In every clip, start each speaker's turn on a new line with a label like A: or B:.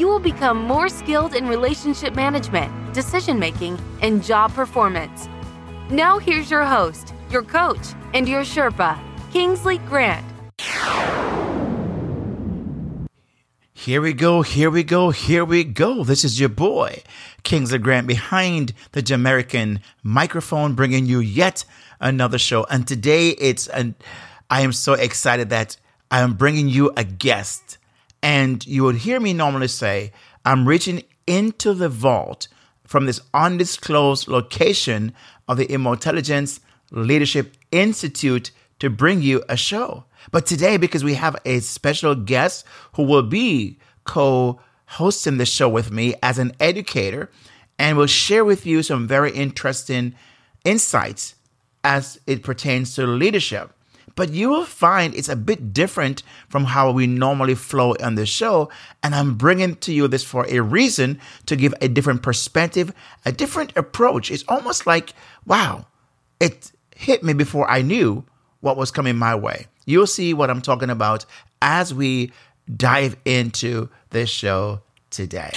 A: you will become more skilled in relationship management, decision making, and job performance. Now, here's your host, your coach, and your Sherpa, Kingsley Grant.
B: Here we go, here we go, here we go. This is your boy, Kingsley Grant, behind the Jamaican microphone, bringing you yet another show. And today it's an, I am so excited that I am bringing you a guest and you would hear me normally say, I'm reaching into the vault from this undisclosed location of the Emotelligence Leadership Institute to bring you a show. But today, because we have a special guest who will be co hosting the show with me as an educator and will share with you some very interesting insights as it pertains to leadership but you will find it's a bit different from how we normally flow on the show. And I'm bringing to you this for a reason to give a different perspective, a different approach. It's almost like, wow, it hit me before I knew what was coming my way. You'll see what I'm talking about as we dive into this show today.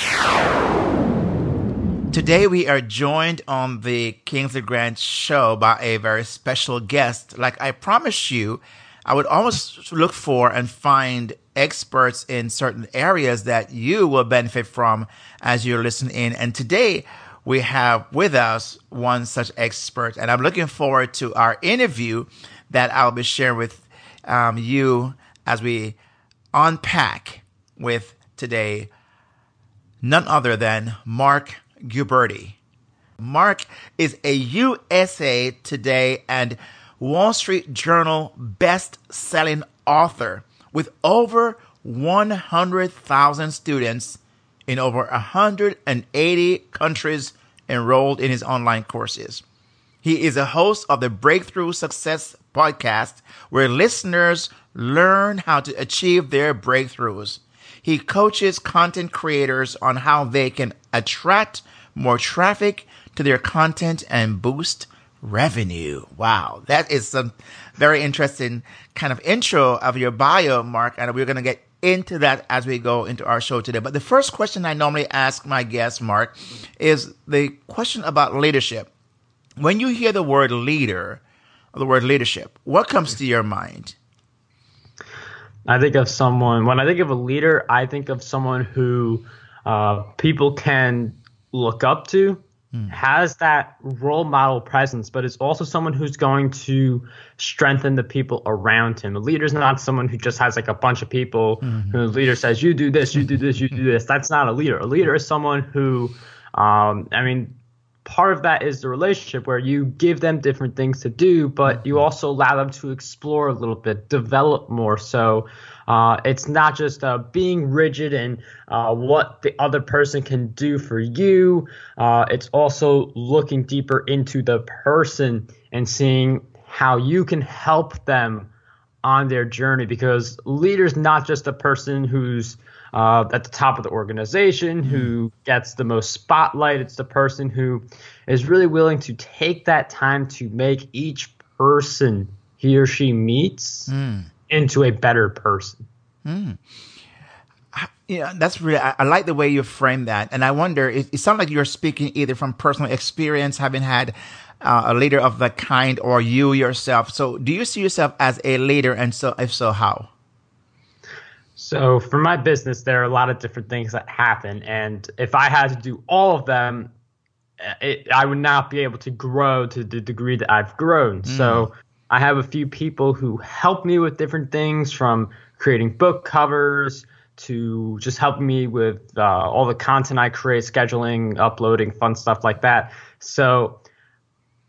B: Today, we are joined on the Kingsley Grant show by a very special guest. Like I promised you, I would almost look for and find experts in certain areas that you will benefit from as you listen in. And today, we have with us one such expert, and I'm looking forward to our interview that I'll be sharing with um, you as we unpack with today none other than Marc Guberti. Mark is a USA Today and Wall Street Journal best selling author with over 100,000 students in over 180 countries enrolled in his online courses. He is a host of the Breakthrough Success podcast, where listeners learn how to achieve their breakthroughs. He coaches content creators on how they can attract more traffic to their content and boost revenue. Wow, that is some very interesting kind of intro of your bio, Marc, and we're going to get into that as we go into our show today. But the first question I normally ask my guest, Marc, is the question about leadership. When you hear the word leader, or the word leadership, what comes to your mind?
C: I think of someone, when I think of a leader, I think of someone who uh, people can look up to, mm. has that role model presence, but is also someone who's going to strengthen the people around him. A leader is not someone who just has like a bunch of people mm-hmm. who the leader says, you do this, you do this, you do this. That's not a leader. A leader is someone who, um, I mean, part of that is the relationship where you give them different things to do, but you mm-hmm. also allow them to explore a little bit, develop more. So uh, it's not just uh, being rigid in uh, what the other person can do for you. Uh, it's also looking deeper into the person and seeing how you can help them on their journey because leader's not just a person who's uh, at the top of the organization who mm-hmm. gets the most spotlight. It's the person who is really willing to take that time to make each person he or she meets mm. into a better person. Mm.
B: Yeah, that's really, I, I, like the way you frame that. And I wonder, it, it sounds like you're speaking either from personal experience, having had uh, a leader of the kind, or you yourself. So do you see yourself as a leader? And so, if so, how?
C: So for my business, there are a lot of different things that happen, and if I had to do all of them, it, I would not be able to grow to the degree that I've grown. Mm. So I have a few people who help me with different things, from creating book covers to just helping me with uh, all the content I create, scheduling, uploading, fun stuff like that. So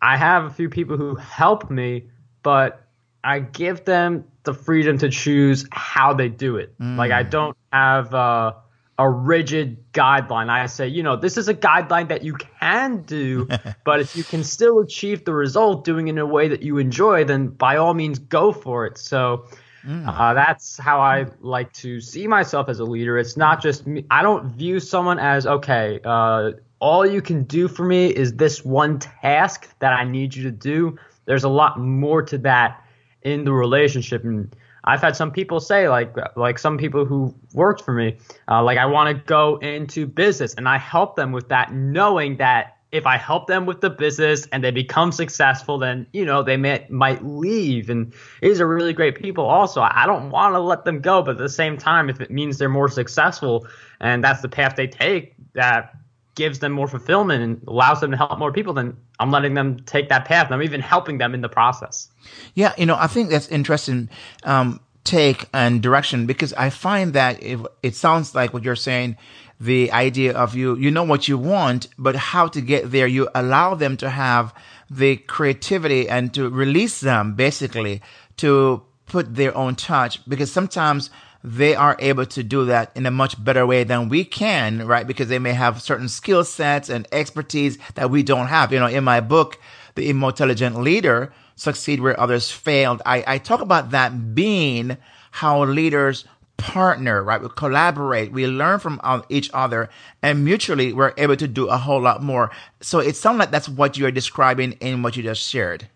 C: I have a few people who help me, but I give them the freedom to choose how they do it. Mm. Like I don't have uh, a rigid guideline. I say, you know, this is a guideline that you can do, but if you can still achieve the result doing it in a way that you enjoy, then by all means go for it. So mm. uh, that's how I like to see myself as a leader. It's not just me. I don't view someone as, okay, uh, all you can do for me is this one task that I need you to do. There's a lot more to that in the relationship. And I've had some people say, like, like some people who worked for me, uh, like, I want to go into business, and I help them with that, knowing that if I help them with the business and they become successful, then you know they may, might leave. And these are really great people. Also, I don't want to let them go, but at the same time, if it means they're more successful and that's the path they take, that gives them more fulfillment and allows them to help more people, then I'm letting them take that path. And I'm even helping them in the process.
B: Yeah, you know, I think that's interesting um, take and direction because I find that if, it sounds like what you're saying, the idea of you, you know what you want, but how to get there. You allow them to have the creativity and to release them basically to put their own touch because sometimes they are able to do that in a much better way than we can, right? Because they may have certain skill sets and expertise that we don't have. You know, in my book, The Emotelligent Leader, Succeed Where Others Failed, I, I talk about that being how leaders partner, right? We collaborate, we learn from each other, and mutually we're able to do a whole lot more. So it sounds like that's what you're describing in what you just shared.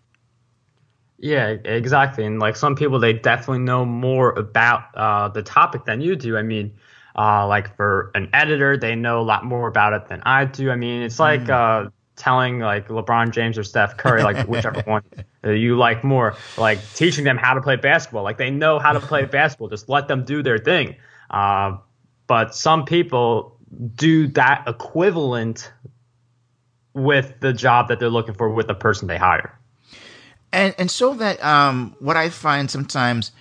C: Yeah, exactly. And like some people, they definitely know more about uh, the topic than you do. I mean, uh, like for an editor, they know a lot more about it than I do. I mean, it's like mm. uh, telling like LeBron James or Steph Curry, like whichever one you like more, like teaching them how to play basketball. Like they know how to play basketball. Just let them do their thing. Uh, but some people do that equivalent with the job that they're looking for with the person they hire.
B: And and so that um, what I find sometimes,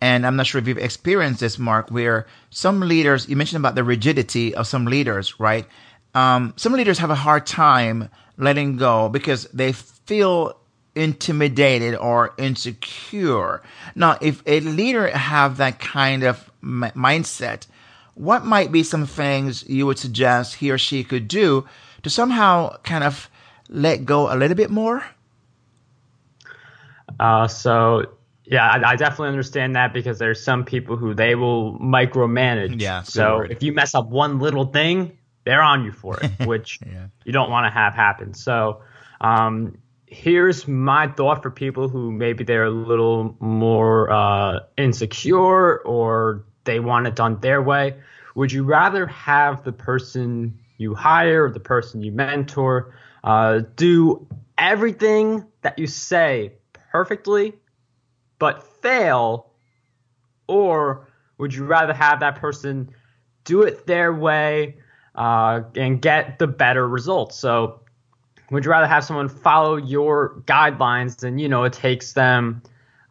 B: and I'm not sure if you've experienced this, Marc, where some leaders, you mentioned about the rigidity of some leaders, right? Um, some leaders have a hard time letting go because they feel intimidated or insecure. Now, if a leader have that kind of m- mindset, what might be some things you would suggest he or she could do to somehow kind of let go a little bit more?
C: Uh, so yeah, I, I, definitely understand that because there's some people who they will micromanage.
B: Yeah.
C: So word. if you mess up one little thing, they're on you for it, which yeah. you don't want to have happen. So um, here's my thought for people who maybe they're a little more uh, insecure or they want it done their way. Would you rather have the person you hire or the person you mentor uh, do everything that you say perfectly but fail? Or would you rather have that person do it their way uh, and get the better results? So, would you rather have someone follow your guidelines and, you know, it takes them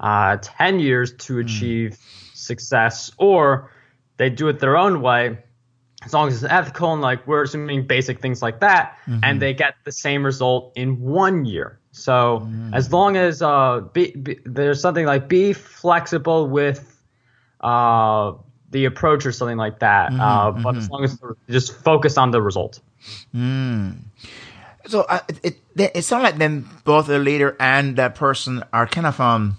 C: uh, 10 years to hmm. achieve mm. success, or they do it their own way? As long as it's ethical and like we're assuming basic things like that, mm-hmm. and they get the same result in one year. So mm. as long as uh, be, be, there's something like be flexible with uh, the approach or something like that, mm-hmm, uh, but mm-hmm. as long as just focus on the result.
B: Mm. So it, it it sounds like then both the leader and that person are kind of um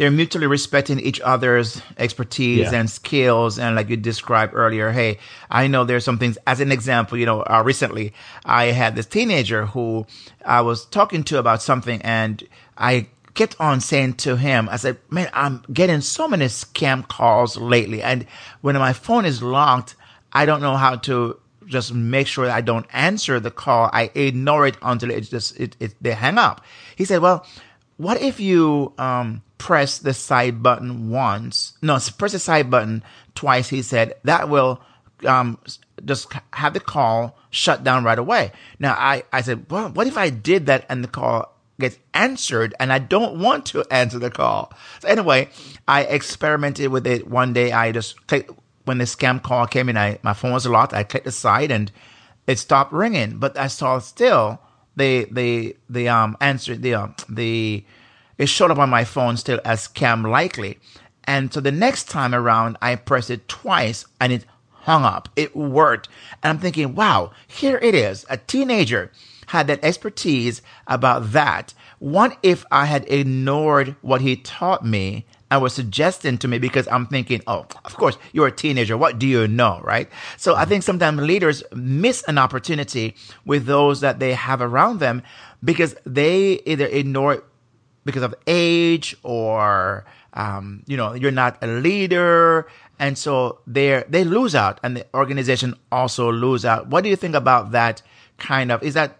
B: they're mutually respecting each other's expertise yeah. and skills. And like you described earlier, hey, I know there's some things, as an example, you know, uh, recently I had this teenager who I was talking to about something and I kept on saying to him, I said, man, I'm getting so many scam calls lately. And when my phone is locked, I don't know how to just make sure I don't answer the call. I ignore it until it just, it, it they hang up. He said, well, what if you, um, press the side button once. No, press the side button twice. He said that will um, just have the call shut down right away. Now I, I said, well, what if I did that and the call gets answered and I don't want to answer the call? So anyway, I experimented with it one day. I just clicked when the scam call came in. I my phone was locked. I clicked the side and it stopped ringing, but I saw still the the the um answer the um, the it showed up on my phone still as scam likely. And so the next time around, I pressed it twice and it hung up. It worked. And I'm thinking, wow, here it is. A teenager had that expertise about that. What if I had ignored what he taught me and was suggesting to me because I'm thinking, oh, of course, you're a teenager. What do you know? Right. So I think sometimes leaders miss an opportunity with those that they have around them because they either ignore it because of age or, um, you know, you're not a leader. And so they they lose out and the organization also lose out. What do you think about that kind of, is that,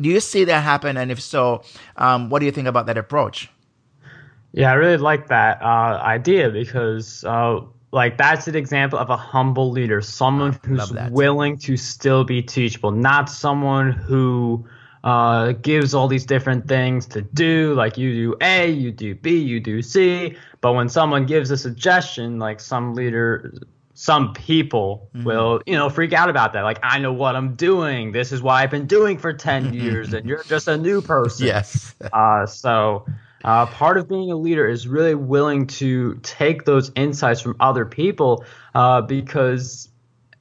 B: do you see that happen? And if so, um, what do you think about that approach?
C: Yeah, I really like that uh, idea because, uh, like, that's an example of a humble leader, someone who's willing to still be teachable, not someone who uh, gives all these different things to do. Like, you do A, you do B, you do C. But when someone gives a suggestion, like some leader, some people mm-hmm. will, you know, freak out about that. Like, I know what I'm doing. This is why I've been doing for 10 years, and you're just a new person.
B: Yes.
C: uh, so uh, part of being a leader is really willing to take those insights from other people uh, because,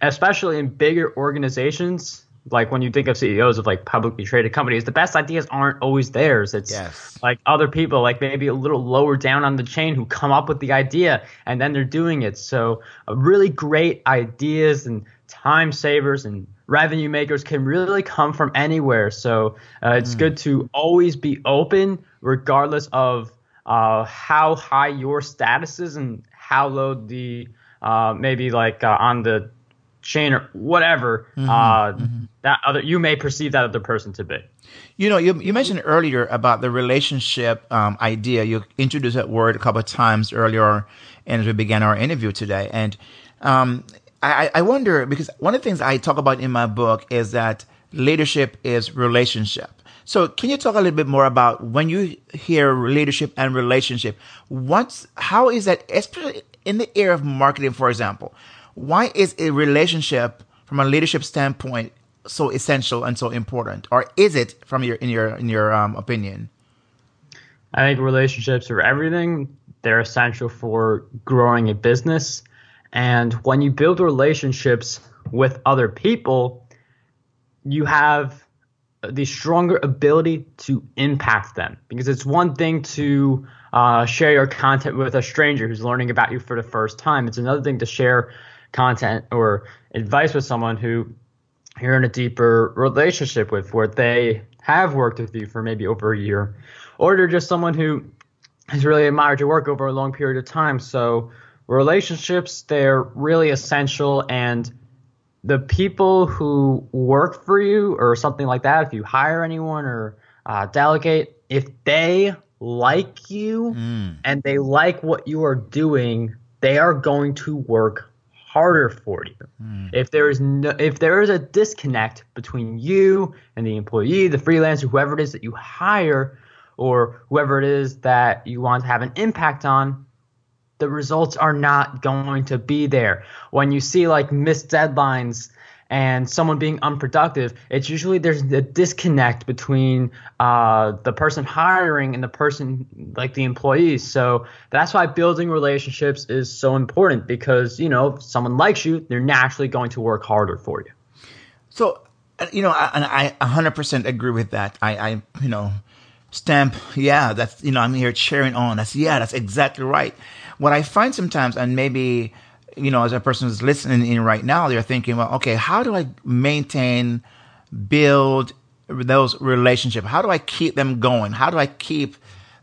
C: especially in bigger organizations, like when you think of CEOs of like publicly traded companies, the best ideas aren't always theirs. It's yes. like other people, like maybe a little lower down on the chain, who come up with the idea and then they're doing it. So, uh, really great ideas and time savers and revenue makers can really come from anywhere. So, uh, it's mm. good to always be open regardless of uh, how high your status is and how low the uh, maybe like uh, on the chain or whatever mm-hmm, uh, mm-hmm. that other you may perceive that other person to be.
B: You know, you, you mentioned earlier about the relationship um, idea. You introduced that word a couple of times earlier, and as we began our interview today, and um, I, I wonder because one of the things I talk about in my book is that leadership is relationship. So, can you talk a little bit more about when you hear leadership and relationship? What's how is that, especially in the area of marketing, for example? Why is a relationship from a leadership standpoint so essential and so important, or is it from your in your in your um, opinion?
C: I think relationships are everything. They're essential for growing a business, and when you build relationships with other people, you have the stronger ability to impact them. Because it's one thing to uh, share your content with a stranger who's learning about you for the first time. It's another thing to share content or advice with someone who you're in a deeper relationship with, where they have worked with you for maybe over a year, or they're just someone who has really admired your work over a long period of time. So relationships, they're really essential and the people who work for you or something like that, if you hire anyone or uh, delegate, if they like you mm. and they like what you are doing, they are going to work harder for you. Mm. If there is no, if there is a disconnect between you and the employee, the freelancer, whoever it is that you hire, or whoever it is that you want to have an impact on, the results are not going to be there. When you see like missed deadlines and someone being unproductive, it's usually there's a disconnect between uh, the person hiring and the person like the employees. So that's why building relationships is so important because you know if someone likes you, they're naturally going to work harder for you.
B: So you know, I 100% agree with that. I, I you know stamp yeah that's you know i'm here cheering on that's yeah that's exactly right what I find sometimes, and maybe you know, as a person who's listening in right now, they're thinking, well, okay, how do I maintain, build those relationships? How do I keep them going? How do I keep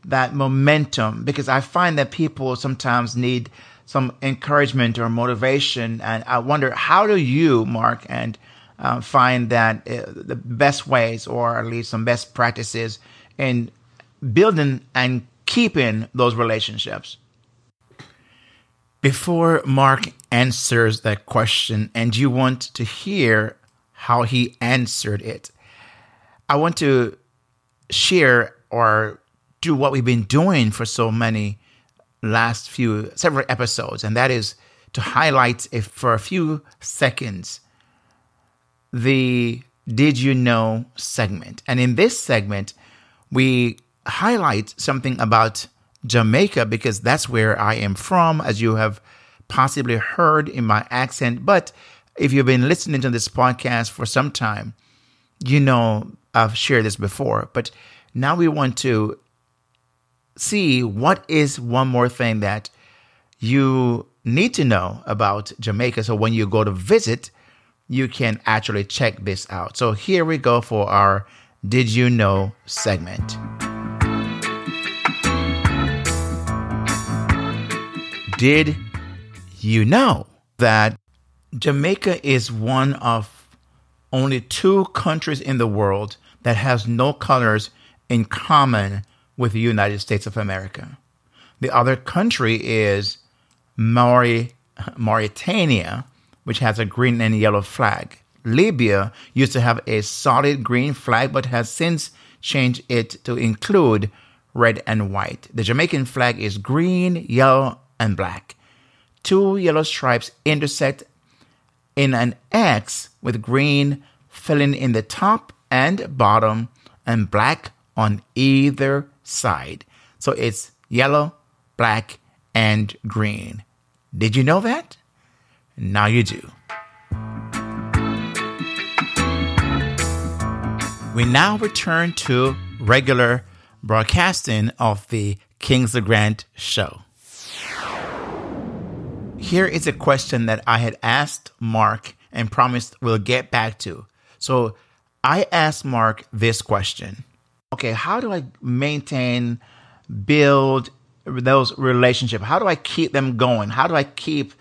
B: that momentum? Because I find that people sometimes need some encouragement or motivation, and I wonder how do you, Marc, and uh, find that uh, the best ways, or at least some best practices in building and keeping those relationships. Before Marc answers that question, and you want to hear how he answered it, I want to share or do what we've been doing for so many last few several episodes, and that is to highlight if for a few seconds the Did You Know segment. And in this segment, we highlight something about Jamaica because that's where I am from, as you have possibly heard in my accent, but if you've been listening to this podcast for some time, you know I've shared this before. But now we want to see what is one more thing that you need to know about Jamaica. So when you go to visit, you can actually check this out. So here we go for our Did You Know segment. Did you know that Jamaica is one of only two countries in the world that has no colors in common with the United States of America? The other country is Mauri- Mauritania, which has a green and yellow flag. Libya used to have a solid green flag, but has since changed it to include red and white. The Jamaican flag is green, yellow, and black. Two yellow stripes intersect in an X with green filling in the top and bottom and black on either side. So it's yellow, black, and green. Did you know that? Now you do. We now return to regular broadcasting of the Kingsley Grant show. Here is a question that I had asked Marc and promised we'll get back to. So I asked Marc this question. Okay, how do I maintain, build those relationships? How do I keep them going? How do I keep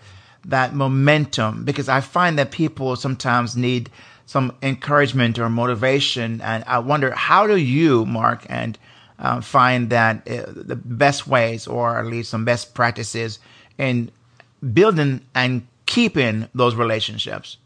B: that momentum? Because I find that people sometimes need some encouragement or motivation. And I wonder, how do you, Marc, and uh, find that uh, the best ways or at least some best practices in building and keeping those relationships?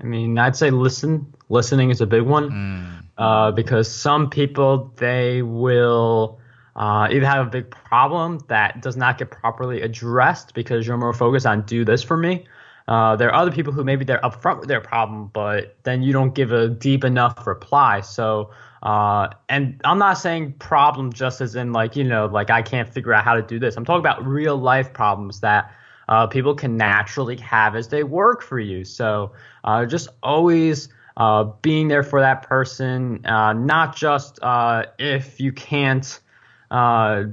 C: I mean, I'd say listen. Listening is a big one mm. uh, because some people they will uh, either have a big problem that does not get properly addressed because you're more focused on do this for me. Uh, there are other people who maybe they're upfront with their problem, but then you don't give a deep enough reply. So, uh, and I'm not saying problem just as in like you know like I can't figure out how to do this. I'm talking about real life problems that uh, people can naturally have as they work for you. So, uh, just always uh, being there for that person, uh, not just uh, if you can't uh,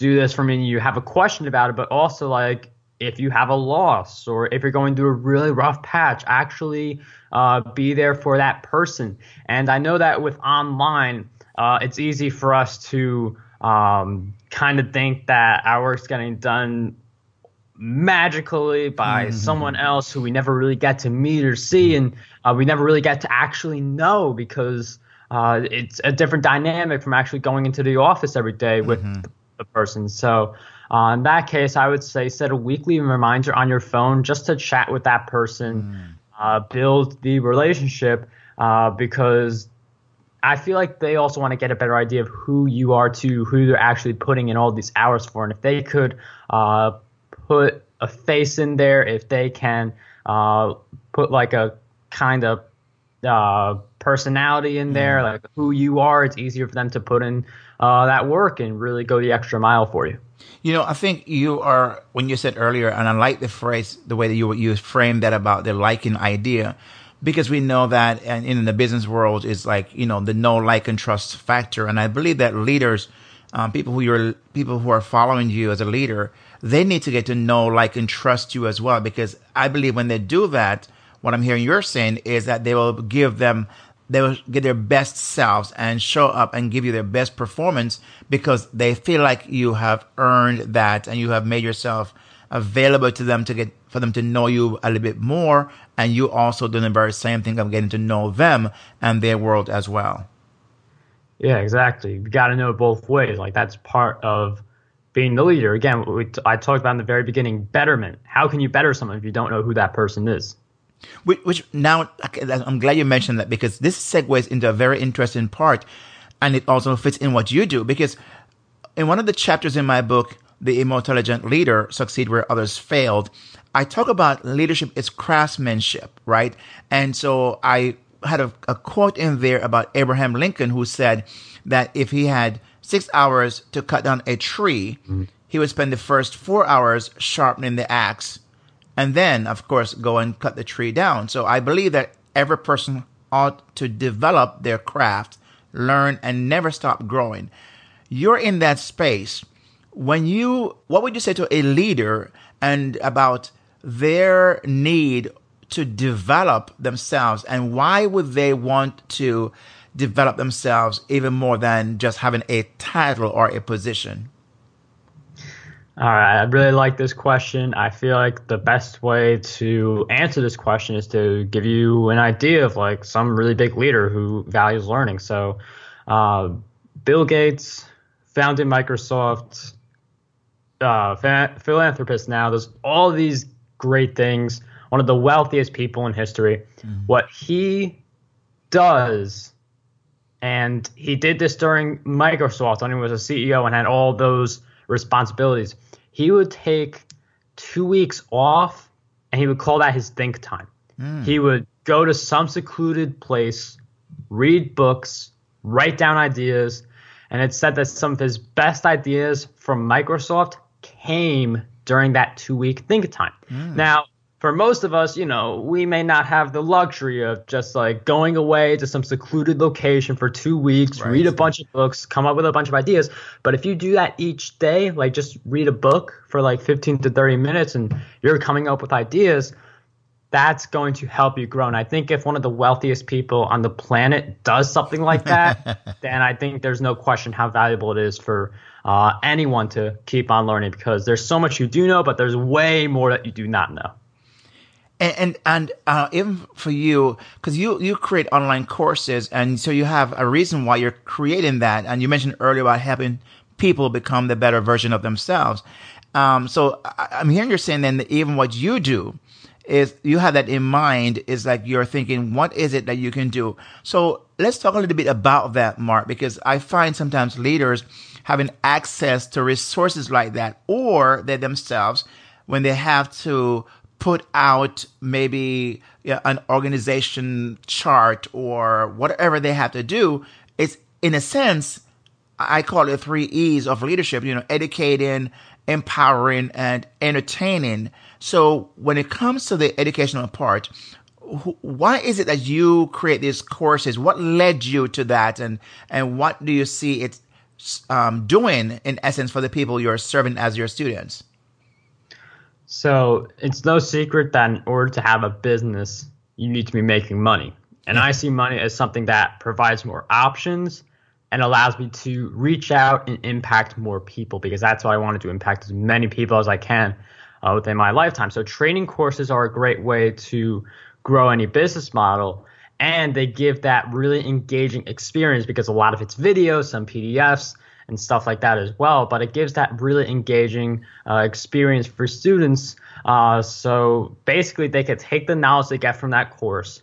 C: do this for me you have a question about it, but also like if you have a loss or if you're going through a really rough patch, actually uh, be there for that person. And I know that with online, uh, it's easy for us to um, kind of think that our work's getting done magically by mm-hmm. someone else who we never really get to meet or see, and uh, we never really get to actually know because uh, it's a different dynamic from actually going into the office every day with mm-hmm. the person. So, uh, in that case, I would say set a weekly reminder on your phone just to chat with that person, mm. uh, build the relationship, uh, because I feel like they also want to get a better idea of who you are to who they're actually putting in all these hours for. And if they could uh, put a face in there, if they can uh, put like a kind of uh, personality in there, mm. like who you are, it's easier for them to put in uh, that work and really go the extra mile for you.
B: You know, I think you are when you said earlier, and I like the phrase, the way that you you framed that about the liking idea, because we know that, in the business world, is like you know the no like and trust factor, and I believe that leaders, um, people who you're people who are following you as a leader, they need to get to know, like, and trust you as well, because I believe when they do that what I'm hearing you're saying is that they will give them they will get their best selves and show up and give you their best performance because they feel like you have earned that and you have made yourself available to them to get for them to know you a little bit more. And you also doing the very same thing of getting to know them and their world as well.
C: Yeah exactly. You got to know both ways. Like that's part of being the leader. Again I talked about in the very beginning betterment. How can you better someone if you don't know who that person is
B: which, which now I'm glad you mentioned that because this segues into a very interesting part, and it also fits in what you do. Because in one of the chapters in my book, "The Emotelligent Leader Succeed Where Others Failed," I talk about leadership is craftsmanship, right? And so I had a, a quote in there about Abraham Lincoln, who said that if he had six hours to cut down a tree, mm-hmm. he would spend the first four hours sharpening the axe and then, of course, go and cut the tree down. So I believe that every person ought to develop their craft, learn, and never stop growing. You're in that space. When you, what would you say to a leader and about their need to develop themselves and why would they want to develop themselves even more than just having a title or a position?
C: All right, I really like this question. I feel like the best way to answer this question is to give you an idea of like some really big leader who values learning. So, uh, Bill Gates founded Microsoft, uh, philanthropist now. There's all these great things. One of the wealthiest people in history. Mm-hmm. What he does, and he did this during Microsoft when he was a CEO and had all those responsibilities he would take two weeks off and he would call that his think time. Mm. He would go to some secluded place, read books, write down ideas, and it said that some of his best ideas from Microsoft came during that two week think time. Mm. Now, for most of us, you know, we may not have the luxury of just like going away to some secluded location for two weeks, right. read a bunch of books, come up with a bunch of ideas. But if you do that each day, like just read a book for like 15 to 30 minutes and you're coming up with ideas, that's going to help you grow. And I think if one of the wealthiest people on the planet does something like that, then I think there's no question how valuable it is for uh, anyone to keep on learning because there's so much you do know, but there's way more that you do not know
B: and and, and uh, even for you because you you create online courses and so you have a reason why you're creating that. And you mentioned earlier about helping people become the better version of themselves. Um, so I, i'm hearing you're saying then that even what you do is you have that in mind is like you're thinking what is it that you can do? So let's talk a little bit about that mark because i find sometimes leaders having access to resources like that or they themselves when they have to put out maybe an organization chart or whatever they have to do, it's in a sense, I call it three E's of leadership, you know, educating, empowering, and entertaining. So when it comes to the educational part, why is it that you create these courses? What led you to that, and and what do you see it um, doing in essence for the people you're serving as your students?
C: So it's no secret that in order to have a business, you need to be making money. And I see money as something that provides more options and allows me to reach out and impact more people because that's what I wanted to impact as many people as I can uh, within my lifetime. So training courses are a great way to grow any business model and they give that really engaging experience because a lot of it's videos, some PDFs, and stuff like that as well. But it gives that really engaging uh, experience for students. Uh, so basically, they can take the knowledge they get from that course,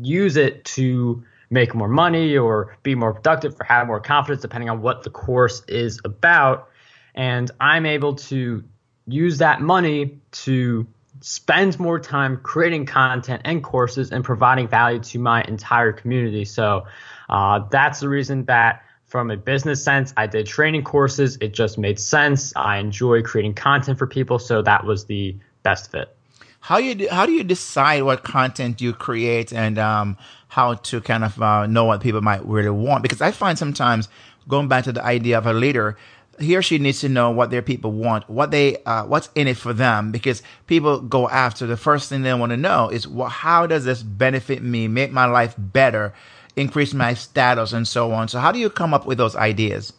C: use it to make more money or be more productive or have more confidence, depending on what the course is about. And I'm able to use that money to spend more time creating content and courses and providing value to my entire community. So uh, that's the reason that from a business sense, I did training courses. It just made sense. I enjoy creating content for people, so that was the best fit.
B: How you how do you decide what content you create and um, how to kind of uh, know what people might really want? Because I find sometimes going back to the idea of a leader, he or she needs to know what their people want, what they, uh, what's in it for them. Because people go after the first thing they want to know is, well, how does this benefit me, make my life better? Increase my status and so on. So how do you come up with those ideas?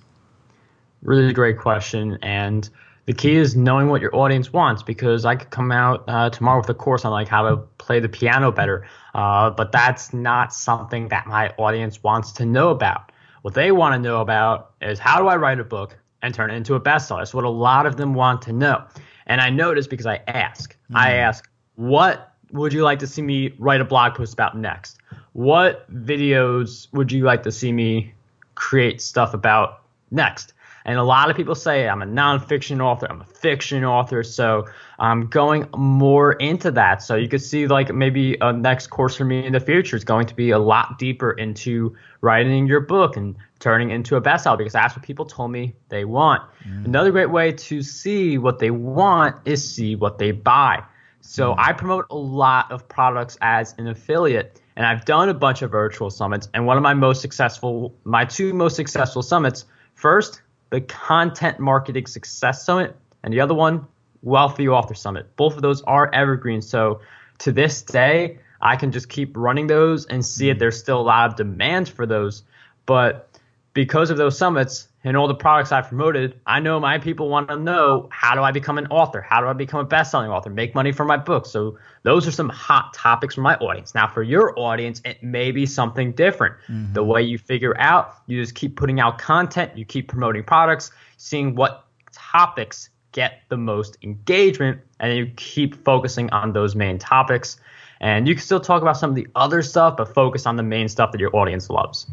C: Really great question. And the key is knowing what your audience wants because I could come out uh, tomorrow with a course on like how to play the piano better, uh, but that's not something that my audience wants to know about. What they want to know about is how do I write a book and turn it into a bestseller? That's what a lot of them want to know. And I notice because I ask, mm. I ask, what would you like to see me write a blog post about next? What videos would you like to see me create stuff about next? And a lot of people say I'm a nonfiction author, I'm a fiction author. So I'm going more into that. So you could see like maybe a next course for me in the future is going to be a lot deeper into writing your book and turning it into a bestseller because that's what people told me they want. Mm. Another great way to see what they want is see what they buy. So mm. I promote a lot of products as an affiliate and I've done a bunch of virtual summits and one of my most successful my two most successful summits first the content marketing success summit and the other one Wealthy Author Summit. Both of those are evergreen. So to this day, I can just keep running those and see it. There's still a lot of demand for those. But because of those summits and all the products I've promoted, I know my people want to know how do I become an author? How do I become a best-selling author? Make money from my book. So those are some hot topics for my audience. Now for your audience, it may be something different. Mm-hmm. The way you figure out, you just keep putting out content, you keep promoting products, seeing what topics get the most engagement and you keep focusing on those main topics. And you can still talk about some of the other stuff, but focus on the main stuff that your audience loves.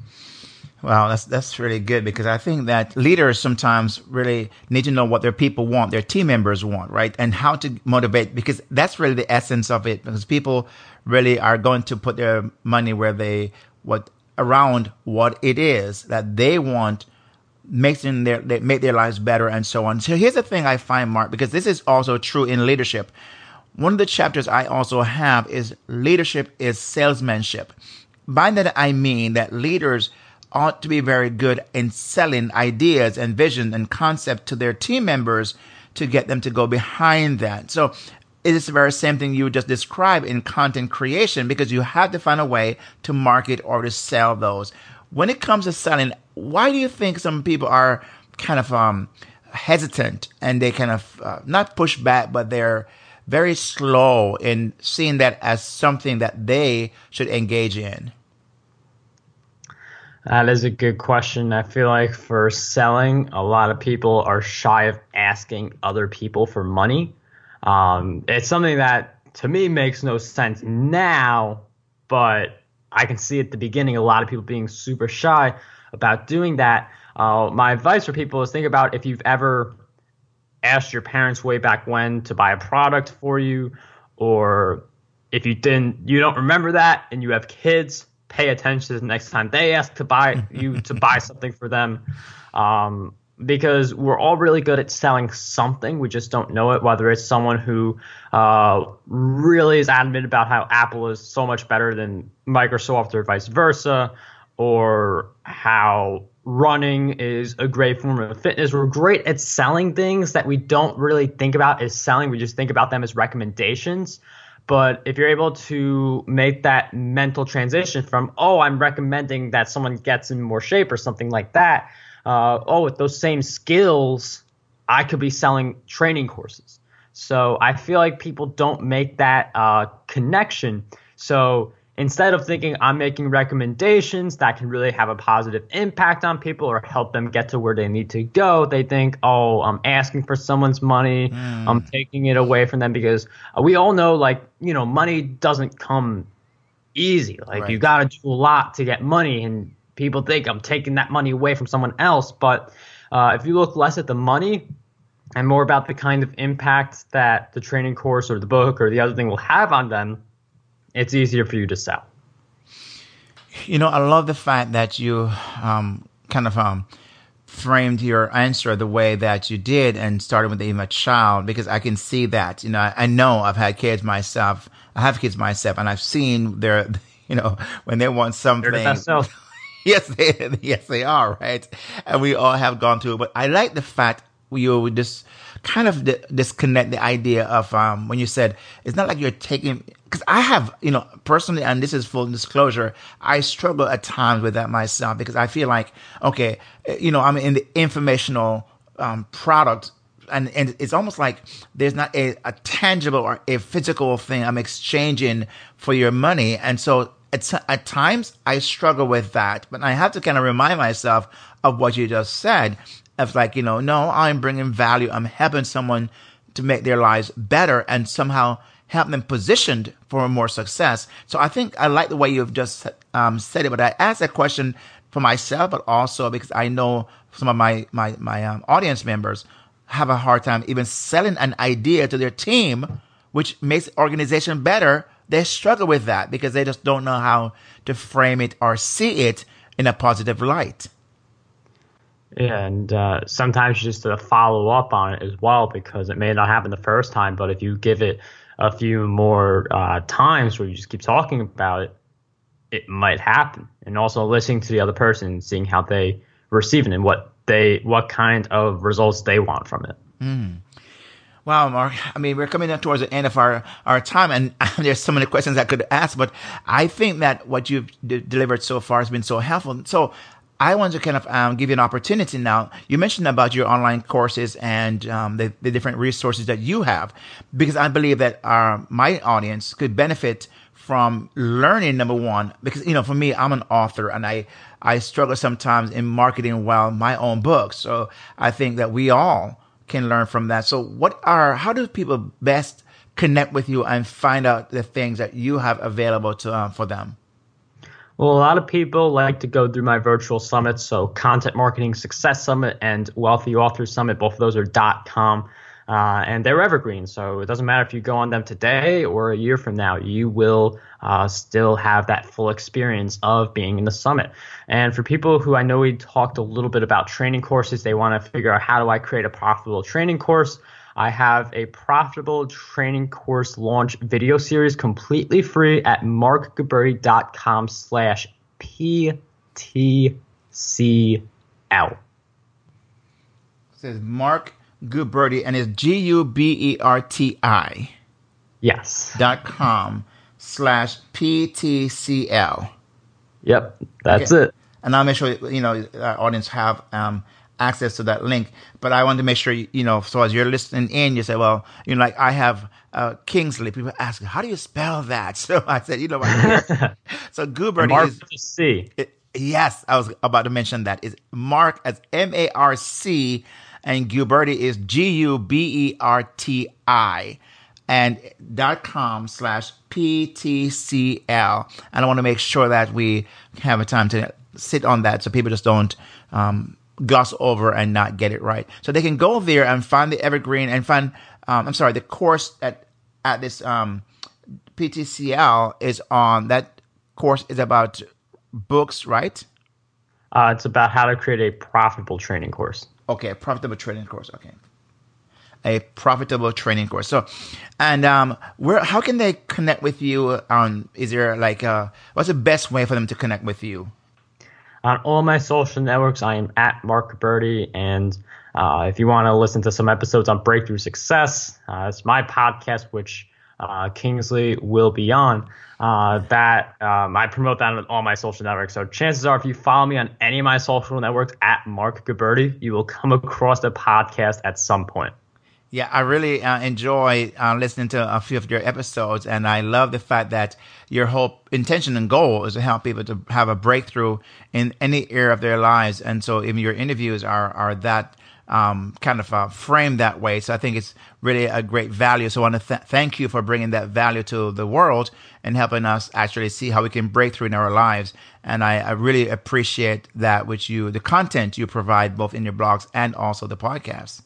B: Wow, that's that's really good because I think that leaders sometimes really need to know what their people want, their team members want, right? And how to motivate because that's really the essence of it because people really are going to put their money where they what around what it is that they want making their they make their lives better and so on. So here's the thing I find, Marc, because this is also true in leadership. One of the chapters I also have is leadership is salesmanship. By that I mean that leaders ought to be very good in selling ideas and vision and concept to their team members to get them to go behind that. So it is the very same thing you just described in content creation because you have to find a way to market or to sell those. When it comes to selling, why do you think some people are kind of um, hesitant and they kind of uh, not push back, but they're very slow in seeing that as something that they should engage in?
C: That is a good question. I feel like for selling, a lot of people are shy of asking other people for money. Um, it's something that to me makes no sense now, but I can see at the beginning a lot of people being super shy about doing that. Uh, my advice for people is think about if you've ever asked your parents way back when to buy a product for you, or if you didn't, you don't remember that, and you have kids, pay attention the next time they ask to buy you to buy something for them. Um, because we're all really good at selling something. We just don't know it, whether it's someone who uh, really is adamant about how Apple is so much better than Microsoft or vice versa, or how running is a great form of fitness. We're great at selling things that we don't really think about as selling. We just think about them as recommendations. But if you're able to make that mental transition from, oh, I'm recommending that someone gets in more shape or something like that, uh, oh, with those same skills, I could be selling training courses. So I feel like people don't make that uh, connection. So instead of thinking I'm making recommendations that can really have a positive impact on people or help them get to where they need to go, they think, oh, I'm asking for someone's money. Mm. I'm taking it away from them because we all know, like, you know, money doesn't come easy. Like, right. you got to do a lot to get money. And people think I'm taking that money away from someone else. But uh, if you look less at the money, and more about the kind of impact that the training course or the book or the other thing will have on them, it's easier for you to sell.
B: You know, I love the fact that you um, kind of um, framed your answer the way that you did and started with even a child because I can see that. You know, I, I know I've had kids myself. I have kids myself, and I've seen their, you know, when they want something.
C: The
B: yes, they, yes, they are right, and we all have gone through it. But I like the fact you just kind of disconnect the idea of um, when you said it's not like you're taking because I have you know personally and this is full disclosure I struggle at times with that myself because I feel like okay you know I'm in the informational um, product and, and it's almost like there's not a, a tangible or a physical thing I'm exchanging for your money. And so at, at times I struggle with that. But I have to kind of remind myself of what you just said of like, you know, no, I'm bringing value. I'm helping someone to make their lives better. And somehow help them positioned for more success. So I think I like the way you've just um, said it, but I asked that question for myself, but also because I know some of my, my, my um, audience members have a hard time even selling an idea to their team, which makes organization better. They struggle with that because they just don't know how to frame it or see it in a positive light.
C: Yeah, and uh, sometimes just to follow up on it as well because it may not happen the first time, but if you give it a few more uh, times where you just keep talking about it, it might happen. And also listening to the other person, seeing how they receive it and what they what kind of results they want from it.
B: Mm. Wow, Marc. I mean, we're coming towards the end of our, our time, and there's so many questions I could ask, but I think that what you've d- delivered so far has been so helpful. So I want to kind of um, give you an opportunity now. You mentioned about your online courses and um, the, the, different resources that you have, because I believe that our, my audience could benefit from learning. Number one, because you know, for me, I'm an author, and I I struggle sometimes in marketing while my own books. So I think that we all can learn from that. So what are how do people best connect with you and find out the things that you have available to uh, for them?
C: Well, a lot of people like to go through my virtual summits. So, Content Marketing Success Summit and Wealthy Author Summit, both of those are .com. Uh, and they're evergreen. So it doesn't matter if you go on them today or a year from now, you will uh, still have that full experience of being in the summit. And for people who I know we talked a little bit about training courses, they want to figure out how do I create a profitable training course. I have a profitable training course launch video series completely free at marcguberti.com slash PTCL. It
B: says Marc Guberti and it's G U B E R T I.
C: Yes.
B: Dot com slash PTCL.
C: Yep. That's okay. it.
B: And I'll make sure, you know, our audience have um, access to that link. But I want to make sure, you know, so as you're listening in, you say, well, you know, like I have uh, Kingsley. People ask, how do you spell that? So I said, you know, so Goober
C: is C.
B: It, yes, I was about to mention that. Is Marc as M A R C, and Guberti is G U B E R T I and dot com slash PTCL. And I want to make sure that we have a time to sit on that so people just don't um, gloss over and not get it right. So they can go there and find the evergreen and find, um, I'm sorry, the course at, at this um, PTCL is on, that course is about books, right?
C: Uh, it's about how to create a profitable training course.
B: Okay, a profitable training course. Okay. A profitable training course. So, and um, where how can they connect with you? On is there like uh, what's the best way for them to connect with you?
C: On all my social networks. I am at Marc Guberti. And uh, if you want to listen to some episodes on breakthrough success, uh, it's my podcast, which uh, Kingsley will be on. Uh, that um, I promote that on all my social networks. So chances are, if you follow me on any of my social networks at Marc Guberti, you will come across the podcast at some point.
B: Yeah, I really uh, enjoy uh, listening to a few of your episodes, and I love the fact that your whole intention and goal is to help people to have a breakthrough in any area of their lives. And so, even your interviews are are that um, kind of uh, framed that way. So I think it's really a great value. So I want to th- thank you for bringing that value to the world and helping us actually see how we can break through in our lives. And I, I really appreciate that which you, the content you provide both in your blogs and also the podcast.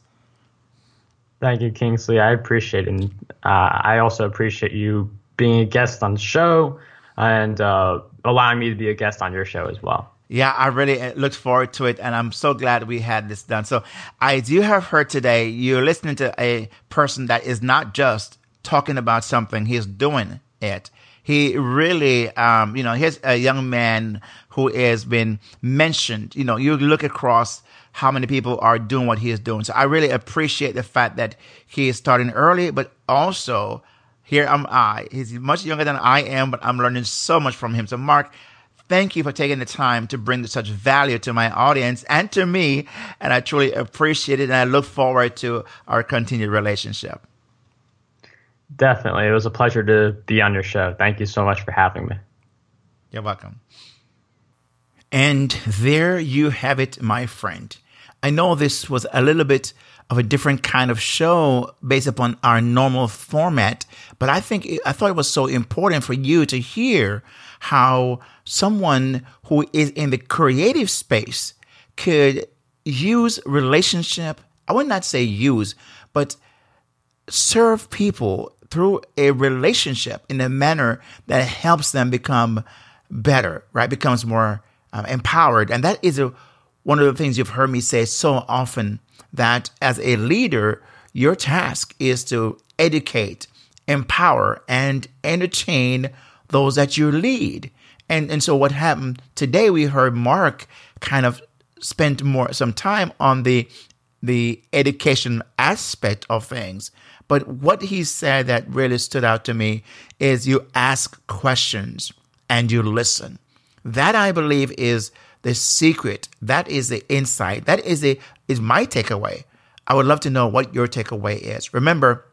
C: Thank you, Kingsley. I appreciate it. And uh, I also appreciate you being a guest on the show and uh, allowing me to be a guest on your show as well.
B: Yeah, I really uh, looked forward to it, and I'm so glad we had this done. So, I do have heard today you're listening to a person that is not just talking about something, he's doing it. He really, um, you know, here's a young man who has been mentioned. You know, you look across how many people are doing what he is doing. So I really appreciate the fact that he is starting early, but also here am I. He's much younger than I am, but I'm learning so much from him. So Marc, thank you for taking the time to bring such value to my audience and to me. And I truly appreciate it. And I look forward to our continued relationship.
C: Definitely. It was a pleasure to be on your show. Thank you so much for having me.
B: You're welcome. And there you have it, my friend. I know this was a little bit of a different kind of show based upon our normal format, but I think I thought it was so important for you to hear how someone who is in the creative space could use relationship. I would not say use, but serve people through a relationship in a manner that helps them become better, right? Becomes more um, empowered. And that is a, one of the things you've heard me say so often that as a leader, your task is to educate, empower, and entertain those that you lead. And, and so what happened today, we heard Marc kind of spend more some time on the the education aspect of things. But what he said that really stood out to me is you ask questions and you listen. That I believe is the secret. That is the insight. That is the is my takeaway. I would love to know what your takeaway is. Remember,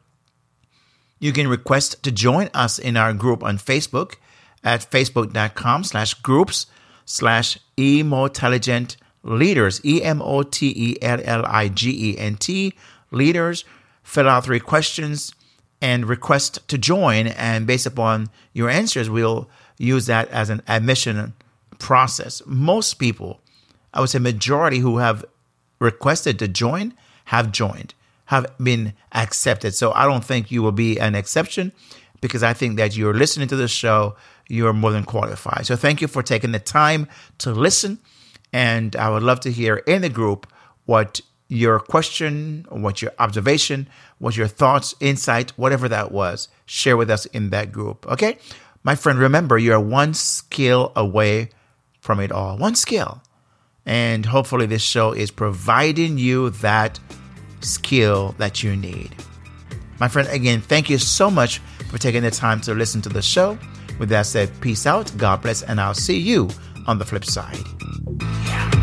B: you can request to join us in our group on Facebook at facebook.com slash groups slash emotelligent leaders, E M O T E L L I G E N T, leaders fill out three questions and request to join. And based upon your answers, we'll use that as an admission process. Most people, I would say majority who have requested to join have joined, have been accepted. So I don't think you will be an exception because I think that you're listening to the show, you're more than qualified. So thank you for taking the time to listen. And I would love to hear in the group what your question, what your observation, what your thoughts, insight, whatever that was, share with us in that group. Okay? My friend, remember you're one skill away from it all. One skill. And hopefully, this show is providing you that skill that you need. My friend, again, thank you so much for taking the time to listen to the show. With that said, peace out, God bless, and I'll see you on the flip side.